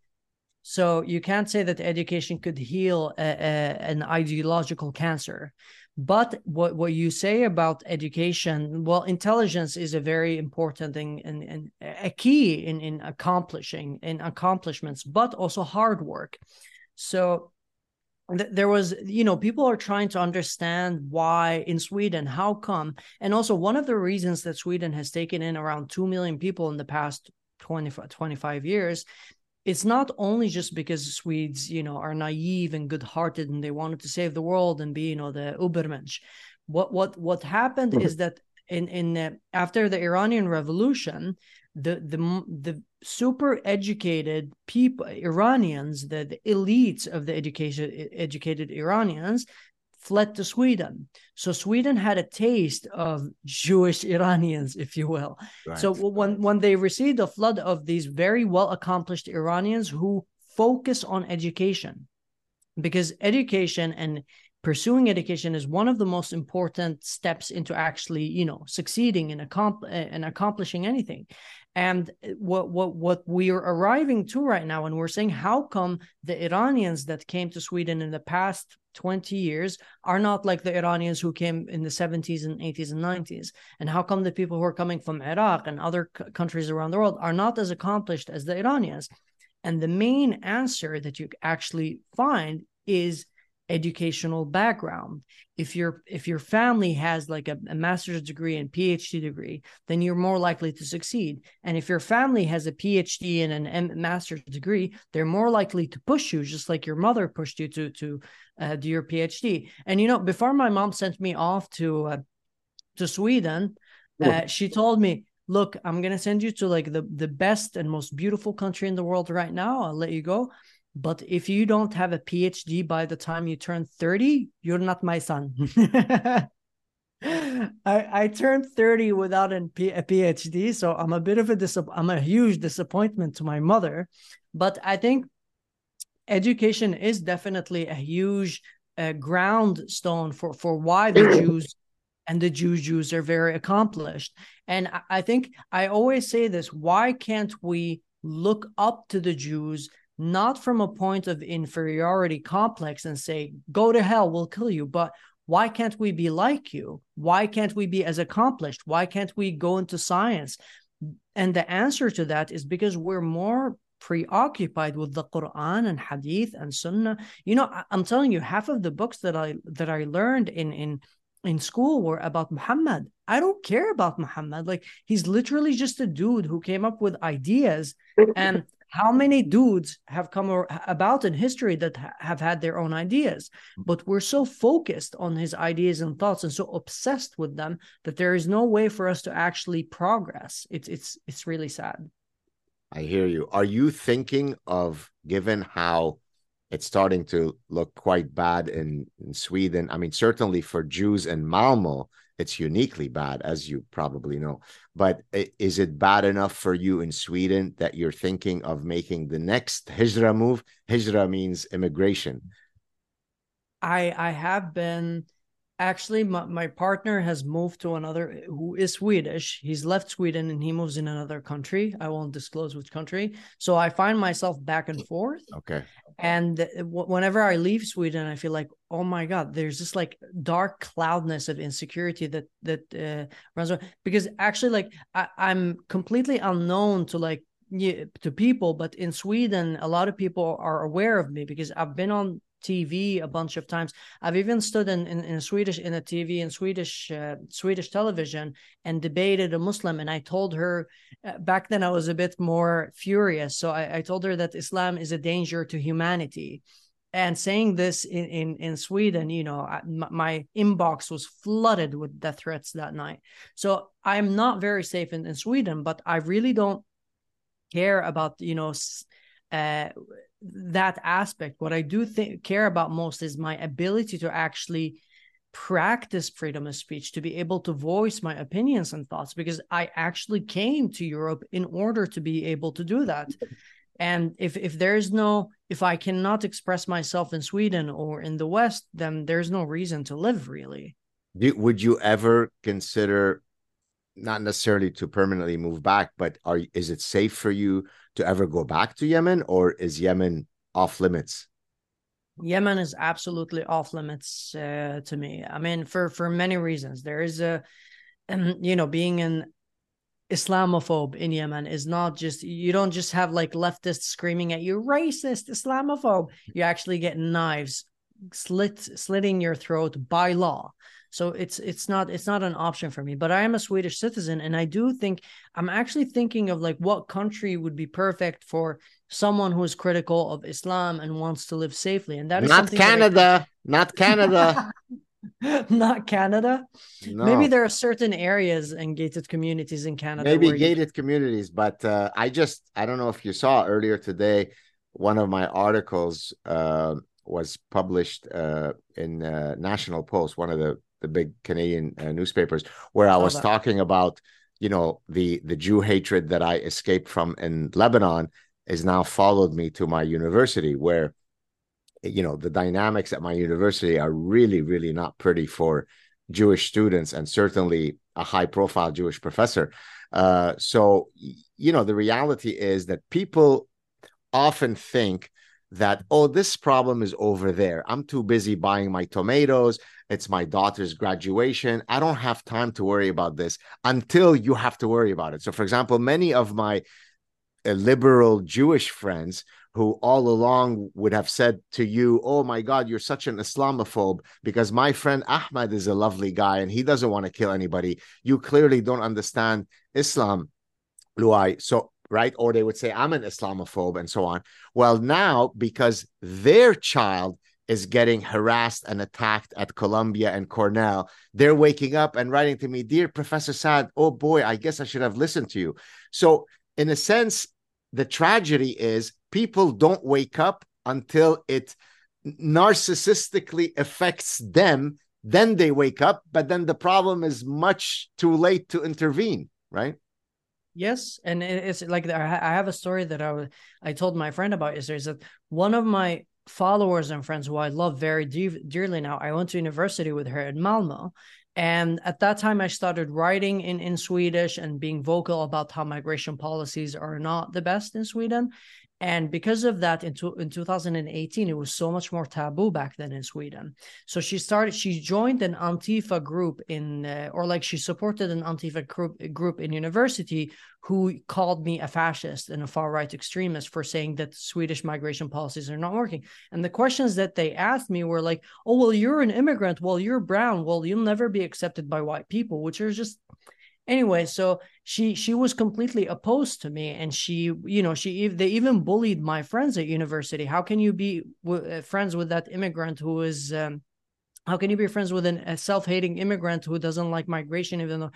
So you can't say that education could heal a, a, an ideological cancer. But what, what you say about education, well, intelligence is a very important thing and, and a key in, in accomplishing in accomplishments, but also hard work. So there was you know people are trying to understand why in sweden how come and also one of the reasons that sweden has taken in around 2 million people in the past 20 25 years it's not only just because swedes you know are naive and good-hearted and they wanted to save the world and be you know the ubermensch what what what happened mm-hmm. is that in in uh, after the iranian revolution the the the super educated people iranians the, the elites of the education educated iranians fled to sweden. So sweden had a taste of jewish iranians if you will. Right. so when when they received a flood of these very well accomplished iranians who focus on education because education and pursuing education is one of the most important steps into actually you know succeeding in, accompl- in accomplishing anything. And what what what we are arriving to right now, and we're saying, how come the Iranians that came to Sweden in the past 20 years are not like the Iranians who came in the 70s and 80s and 90s? And how come the people who are coming from Iraq and other c- countries around the world are not as accomplished as the Iranians? And the main answer that you actually find is educational background. If your if your family has like a, a, master's degree and phd degree then you're more likely to succeed. And if your family has a phd and an M- master's degree they're more likely to push you just like your mother pushed you to to uh, do your phd and you know before my mom sent me off to uh, to sweden uh, she told me look i'm going to send you to like the the best and most beautiful country in the world right now. I'll let you go but if you don't have a PhD by the time you turn 30, you're not my son. I, I turned 30 without a, P- a PhD, so I'm a bit of a dis- I'm a huge disappointment to my mother. But I think education is definitely a huge uh, ground stone for for why the Jews and the Jew Jews are very accomplished. And I, I think I always say this: Why can't we look up to the Jews not from a point of inferiority complex and say, go to hell, we'll kill you, but why can't we be like you? Why can't we be as accomplished? Why can't we go into science? And the answer to that is because we're more preoccupied with the Quran and Hadith and Sunnah. You know, I'm telling you, half of the books that I that I learned in in in school were about Muhammad. I don't care about Muhammad. Like he's literally just a dude who came up with ideas and how many dudes have come about in history that have had their own ideas? Mm-hmm. But we're so focused on his ideas and thoughts and so obsessed with them that there is no way for us to actually progress. It's it's it's really sad. I hear you. Are you thinking of given how it's starting to look quite bad in, in sweden i mean certainly for jews in malmo it's uniquely bad, as you probably know. But is it bad enough for you in Sweden that you're thinking of making the next hijra move? Hijra means immigration. I I have been actually my, my partner has moved to another who is swedish. He's left sweden and he moves in another country. I won't disclose which country. So i find myself back and forth. Okay. And whenever i leave sweden i feel like oh my god there's this like dark cloudness of insecurity that that uh, runs around. because actually like I, i'm completely unknown to like to people but in sweden a lot of people are aware of me because i've been on TV a bunch of times. I've even stood in, in, in Swedish in a TV in Swedish uh, Swedish television and debated a Muslim. And I told her uh, back then I was a bit more furious. So I, I told her that Islam is a danger to humanity. And saying this in, in, in Sweden, you know, my inbox was flooded with death threats that night. So I'm not very safe in, in Sweden, but I really don't care about, you know, uh, that aspect. What i do care about most is my ability to actually practice freedom of speech to be able to voice my opinions and thoughts because i actually came to europe in order to be able to do that. And if if there's no if i cannot express myself in sweden or in the west then there's no reason to live really. Would you ever consider not necessarily to permanently move back, but are is it safe for you to ever go back to Yemen, or is Yemen off limits? Yemen is absolutely off limits uh, to me. I mean, for for many reasons. There is a, um, you know, being an Islamophobe in Yemen is not just you don't just have like leftists screaming at you, racist, Islamophobe. You actually get knives slit slitting your throat by law. So it's it's not it's not an option for me. But I am a Swedish citizen, and I do think I'm actually thinking of like what country would be perfect for someone who is critical of Islam and wants to live safely. And that is not Canada, not Canada. not Canada. No. Maybe there are certain areas and gated communities in Canada. Maybe gated you... communities, but uh, I just I don't know if you saw earlier today. One of my articles uh, was published uh, in uh, National Post, one of the the big Canadian uh, newspapers, where I was talking about you know the the Jew hatred that I escaped from in Lebanon is now followed me to my university, where you know the dynamics at my university are really really not pretty for jewish students and certainly a high profile jewish professor. Uh, so you know the reality is that people often think that oh this problem is over there. I'm too busy buying my tomatoes. It's my daughter's graduation. I don't have time to worry about this until you have to worry about it. So for example many of my uh, liberal jewish friends who all along would have said to you, Oh my God, you're such an Islamophobe because my friend Ahmed is a lovely guy and he doesn't want to kill anybody. You clearly don't understand Islam, Luai. So, right? Or they would say, I'm an Islamophobe and so on. Well, now because their child is getting harassed and attacked at Columbia and Cornell, they're waking up and writing to me, Dear Professor Saad, oh boy, I guess I should have listened to you. So, in a sense, the tragedy is people don't wake up until it narcissistically affects them then they wake up but then the problem is much too late to intervene right yes and it's like i have a story that i was i told my friend about yesterday is that one of my followers and friends who i love very dearly now i went to university with her in malmo and at that time, I started writing in, in Swedish and being vocal about how migration policies are not the best in Sweden. And because of that, in, to, in 2018, it was so much more taboo back then in Sweden. So she started, she joined an Antifa group in, uh, or like she supported an Antifa group, group in university who called me a fascist and a far right extremist for saying that Swedish migration policies are not working. And the questions that they asked me were like, oh, well, you're an immigrant. Well, you're brown. Well, you'll never be accepted by white people, which are just anyway so she she was completely opposed to me and she you know she they even bullied my friends at university. How can you be w- uh, friends with that immigrant who is um, how can you be friends with an, a self-hating immigrant who doesn't like migration even though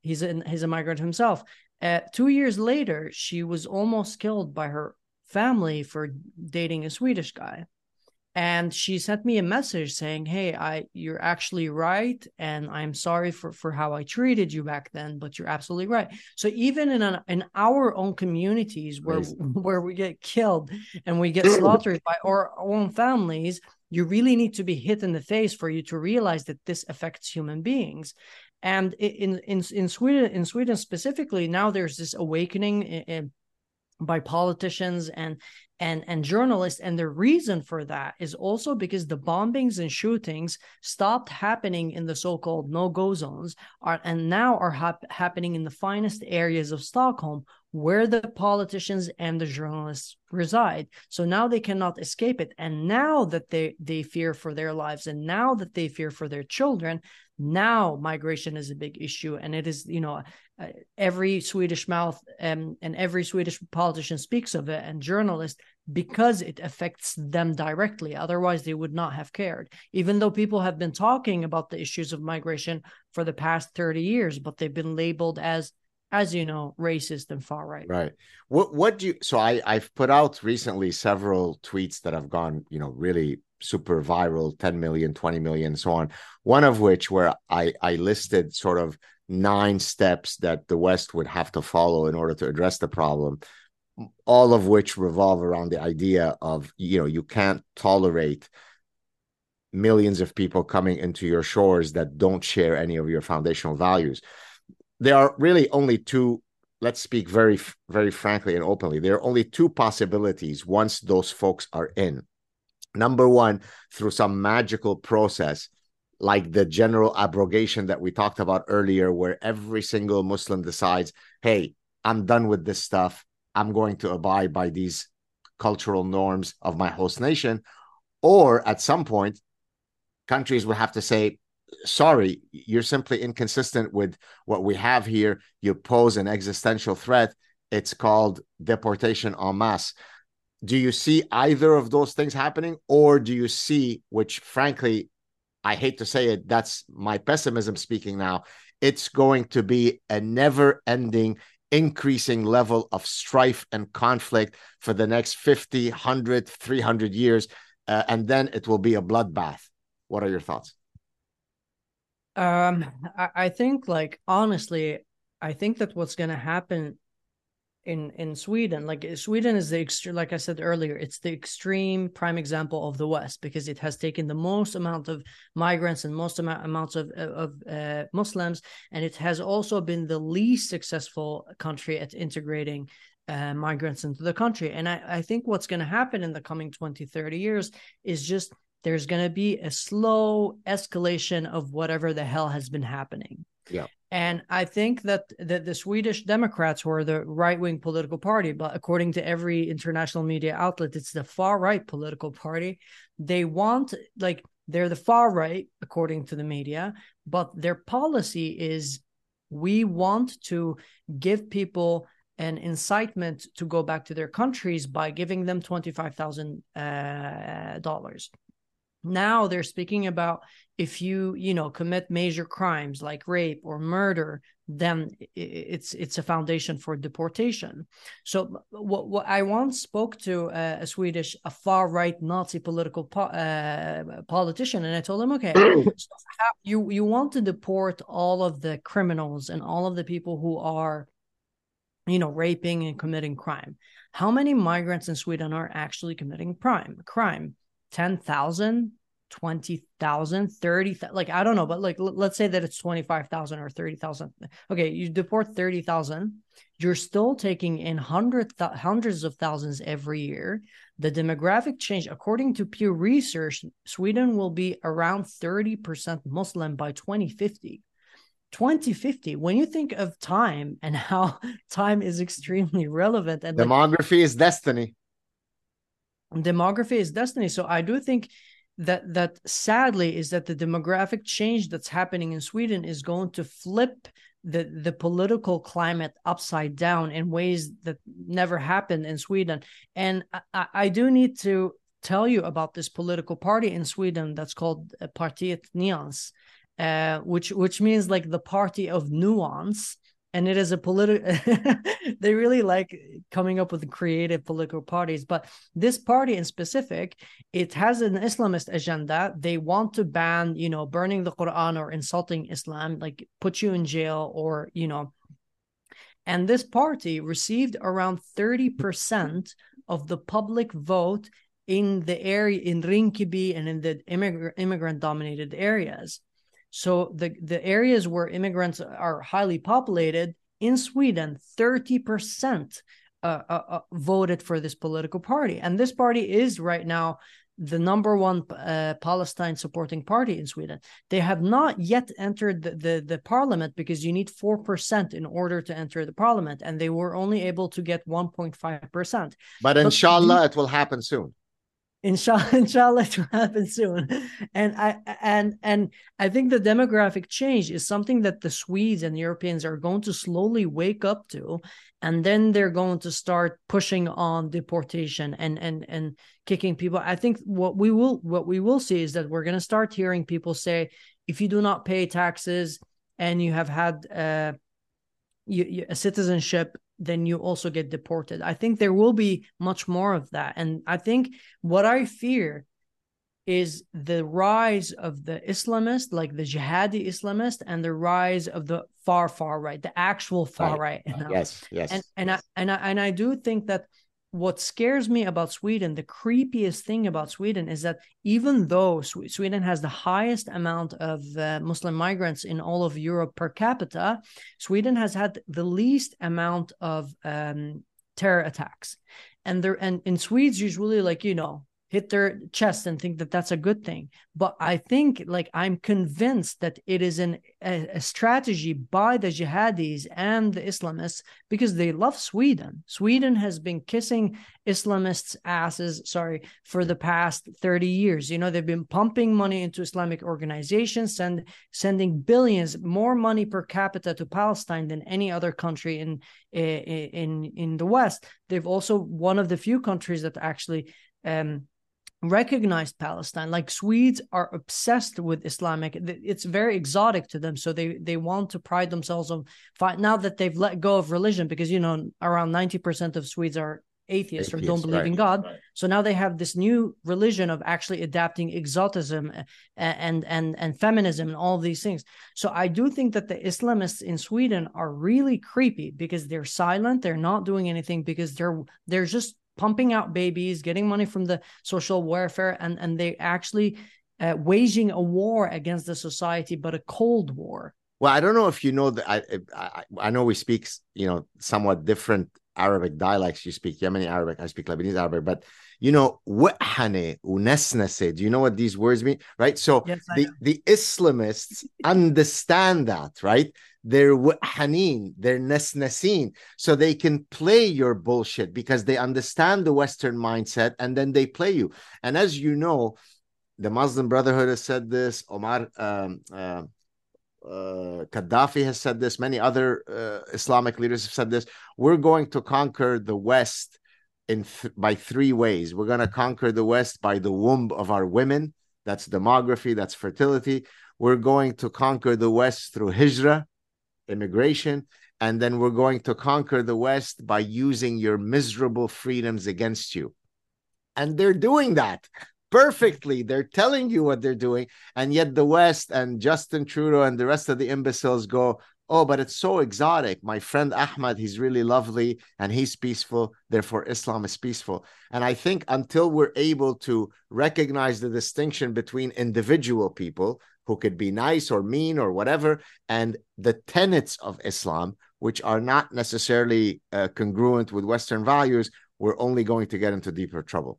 he's he's a migrant himself? Uh, two years later she was almost killed by her family for dating a swedish guy and she sent me a message saying hey i you're actually right and i'm sorry for for how i treated you back then but you're absolutely right. So even in an, in our own communities where where we get killed and we get slaughtered by our own families you really need to be hit in the face for you to realize that this affects human beings. And in in in Sweden in Sweden specifically now there's this awakening in, in by politicians and and and journalists and the reason for that is also because the bombings and shootings stopped happening in the so-called no-go zones are and now are hap- happening in the finest areas of Stockholm where the politicians and the journalists reside. So now they cannot escape it. And now that they they fear for their lives and now that they fear for their children now migration is a big issue. And it is you know uh, every swedish mouth um, and every swedish politician speaks of it and journalists because it affects them directly. Otherwise they would not have cared. Even though people have been talking about the issues of migration for the past 30 years but they've been labeled as as you know racist and far right. Right. What what do you so i i've put out recently several tweets that have gone you know really super viral 10 million 20 million so on. One of which where i i listed sort of nine steps that the west would have to follow in order to address the problem all of which revolve around the idea of you know you can't tolerate millions of people coming into your shores that don't share any of your foundational values there are really only two let's speak very very frankly and openly there are only two possibilities once those folks are in. Number one through some magical process like the general abrogation that we talked about earlier where every single muslim decides hey i'm done with this stuff. I'm going to abide by these cultural norms of my host nation. Or at some point countries will have to say sorry, you're simply inconsistent with what we have here. You pose an existential threat. It's called deportation en masse. Do you see either of those things happening, or do you see, which frankly, I hate to say it, that's my pessimism speaking now. It's going to be a never ending, increasing level of strife and conflict for the next 50, 100, 300 years. Uh, and then it will be a bloodbath. What are your thoughts? Um, I, I think like honestly, I think that what's gonna happen in in Sweden, like Sweden is the extreme, like I said earlier, it's the extreme prime example of the West because it has taken the most amount of migrants and most amount amounts of of uh, Muslims, and it has also been the least successful country at integrating uh, migrants into the country. And I, I think what's going to happen in the coming 20, 30 years is just there's going to be a slow escalation of whatever the hell has been happening. Yeah. And I think that the, the Swedish Democrats were the right wing political party, but according to every international media outlet, it's the far right political party. They want, like, they're the far right, according to the media, but their policy is we want to give people an incitement to go back to their countries by giving them $25,000. Uh, now they're speaking about if you you know commit major crimes like rape or murder then it's it's a foundation for deportation. So what, what i once spoke to a, a swedish a far right nazi political po- uh, politician and i told him okay so you you want to deport all of the criminals and all of the people who are you know raping and committing crime. How many migrants in sweden are actually committing crime crime 10,000, 20,000, 30, like I don't know, but like let's say that it's 25,000 or 30,000. Okay, you deport 30,000, you're still taking in hundred th- hundreds of thousands every year. The demographic change, according to Pew Research, Sweden will be around 30% Muslim by 2050. 2050 when you think of time and how time is extremely relevant and demography like, is destiny demography is destiny. So i do think that that sadly is that the demographic change that's happening in sweden is going to flip the the political climate upside down in ways that never happened in sweden. And i, I do need to tell you about this political party in sweden that's called partiet nyans uh, which which means like the party of nuance and it is a political they really like coming up with creative political parties but this party in specific it has an islamist agenda. They want to ban you know burning the quran or insulting islam like put you in jail or you know. And this party received around 30% of the public vote in the area in Rinkeby and in the immigrant dominated areas so the, the areas where immigrants are highly populated in Sweden, 30% uh, uh, uh, voted for this political party. And this party is right now the number one uh, Palestine supporting party in Sweden. They have not yet entered the, the, the, parliament because you need 4% in order to enter the parliament. And they were only able to get 1.5%. But inshallah, it will happen soon inshallah inshallah it will happen soon. And i and and i think the demographic change is something that the swedes and europeans are going to slowly wake up to and then they're going to start pushing on deportation and and and kicking people. I think what we will what we will see is that we're going to start hearing people say if you do not pay taxes and you have had uh, you, you, a citizenship then you also get deported. I think there will be much more of that. And I think what I fear is the rise of the Islamist, like the jihadi Islamist, and the rise of the far far right, the actual far right. right. Yes, yes. And and I and I and I do think that what scares me about Sweden, the creepiest thing about Sweden is that even though Sweden has the highest amount of uh, Muslim migrants in all of Europe per capita, Sweden has had the least amount of um, terror attacks. And there, and in Swedes, usually like you know, hit their chest and think that that's a good thing. But i think like i'm convinced that it is an a, a, strategy by the jihadis and the islamists because they love sweden. Sweden has been kissing islamists asses sorry for the past 30 years. You know they've been pumping money into islamic organizations and sending billions more money per capita to palestine than any other country in in in the west. They've also one of the few countries that actually um, recognized Palestine. Like Swedes are obsessed with Islamic. It's very exotic to them, so they they want to pride themselves on. Now that they've let go of religion, because you know around ninety percent of Swedes are atheists, or don't believe right, in God. Right. So now they have this new religion of actually adapting exotism and, and and and feminism and all these things. So I do think that the Islamists in Sweden are really creepy because they're silent, they're not doing anything because they're they're just pumping out babies, getting money from the social welfare, and and they actually uh, waging a war against the society, but a cold war. Well, I don't know if you know that. I, I I know we speak you know somewhat different Arabic dialects. You speak Yemeni Arabic, I speak Lebanese Arabic, but you know wahane unesnase. Do you know what these words mean? Right. So yes, the the Islamists understand that, right? They're hanin, they're nesnesin, so they can play your bullshit because they understand the Western mindset and then they play you. And as you know, the Muslim Brotherhood has said this, Omar um, uh, uh, Gaddafi has said this, many other uh, Islamic leaders have said this. We're going to conquer the West in th- by three ways. We're going to conquer the West by the womb of our women. That's demography, that's fertility. We're going to conquer the West through hijrah, immigration, and then we're going to conquer the West by using your miserable freedoms against you. And they're doing that perfectly. They're telling you what they're doing. And yet the West and Justin Trudeau and the rest of the imbeciles go, Oh, but it's so exotic. My friend Ahmad, he's really lovely and he's peaceful. Therefore, Islam is peaceful. And I think until we're able to recognize the distinction between individual people who could be nice or mean or whatever, and the tenets of Islam, which are not necessarily uh, congruent with Western values, we're only going to get into deeper trouble.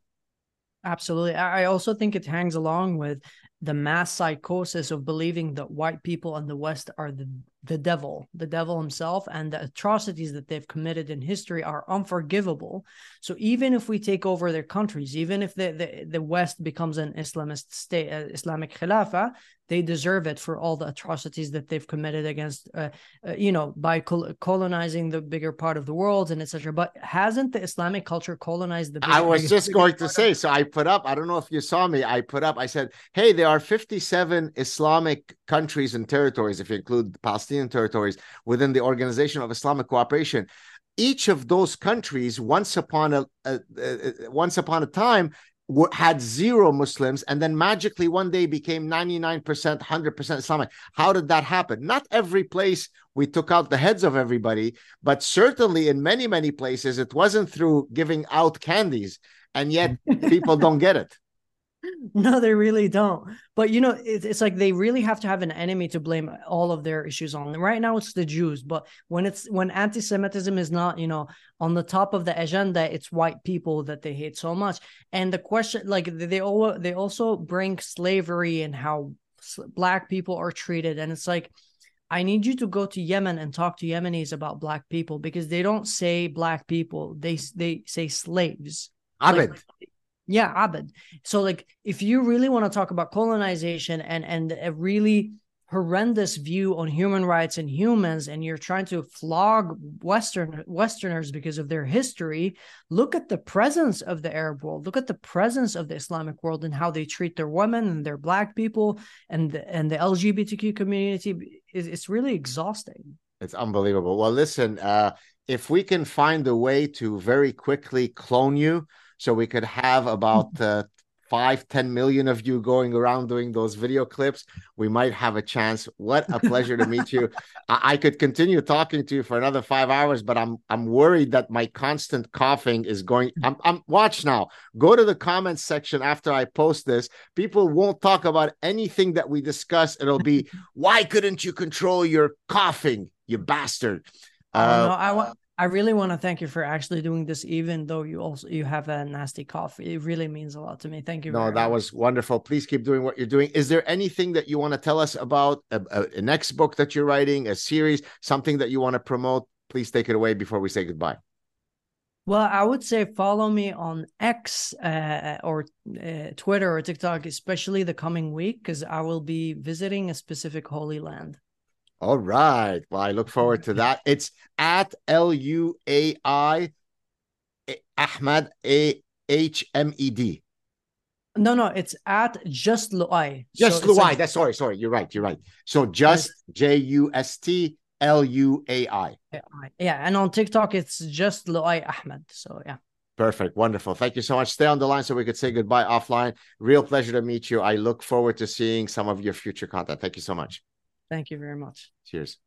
Absolutely. I also think it hangs along with the mass psychosis of believing that white people in the West are the, the devil, the devil himself, and the atrocities that they've committed in history are unforgivable. So even if we take over their countries, even if the, the, the West becomes an Islamist state, uh, Islamic Khilafah, they deserve it for all the atrocities that they've committed against, uh, uh, you know, by col- colonizing the bigger part of the world and etc. But hasn't the Islamic culture colonized the? Bigger, I was just going to say. So I put up. I don't know if you saw me. I put up. I said, "Hey, there are 57 Islamic countries and territories, if you include the Palestinian territories, within the Organization of Islamic Cooperation." Each of those countries, once upon a, a, a once upon a time, had zero Muslims and then magically one day became 99%, 100% Islamic. How did that happen? Not every place we took out the heads of everybody, but certainly in many, many places it wasn't through giving out candies. And yet people don't get it. no, they really don't. But you know, it, it's like they really have to have an enemy to blame all of their issues on. Right now, it's the Jews, but when it's when anti-Semitism is not, you know, on the top of the agenda, it's white people that they hate so much. And the question, like they all they also bring slavery and how black people are treated, and it's like. I need you to go to Yemen and talk to Yemenis about black people because they don't say black people; they they say slaves. Abed. Like, yeah, Abed. So like if you really want to talk about colonization and and a really horrendous view on human rights and humans and you're trying to flog western westerners because of their history look at the presence of the arab world. Look at the presence of the islamic world and how they treat their women and their black people and the, and the lgbtq community. It's really exhausting. It's unbelievable. Well listen uh if we can find a way to very quickly clone you so we could have about uh, five, 10 million of you going around doing those video clips, we might have a chance. What a pleasure to meet you. I-, I could continue talking to you for another five hours, but I'm I'm worried that my constant coughing is going. I'm I'm watch now. Go to the comments section after I post this. People won't talk about anything that we discuss. It'll be why couldn't you control your coughing, you bastard? Uh, uh, no, I want I really want to thank you for actually doing this, even though you also you have a nasty cough. It really means a lot to me. Thank you. No, that much. was wonderful. Please keep doing what you're doing. Is there anything that you want to tell us about a, a, a next book that you're writing, a series, something that you want to promote? Please take it away before we say goodbye. Well, I would say follow me on X uh, or uh, Twitter or TikTok, especially the coming week, because I will be visiting a specific holy land. All right. Well, I look forward to that. It's at L U A I Ahmed A H M E D. No, no, it's at just Luai. Just so Luai. Like, That's sorry, sorry. You're right. You're right. So just J U S T L U A I. Yeah, and on TikTok it's just Luai Ahmed. So yeah. Perfect. Wonderful. Thank you so much. Stay on the line so we could say goodbye offline. Real pleasure to meet you. I look forward to seeing some of your future content. Thank you so much. Thank you very much. Cheers.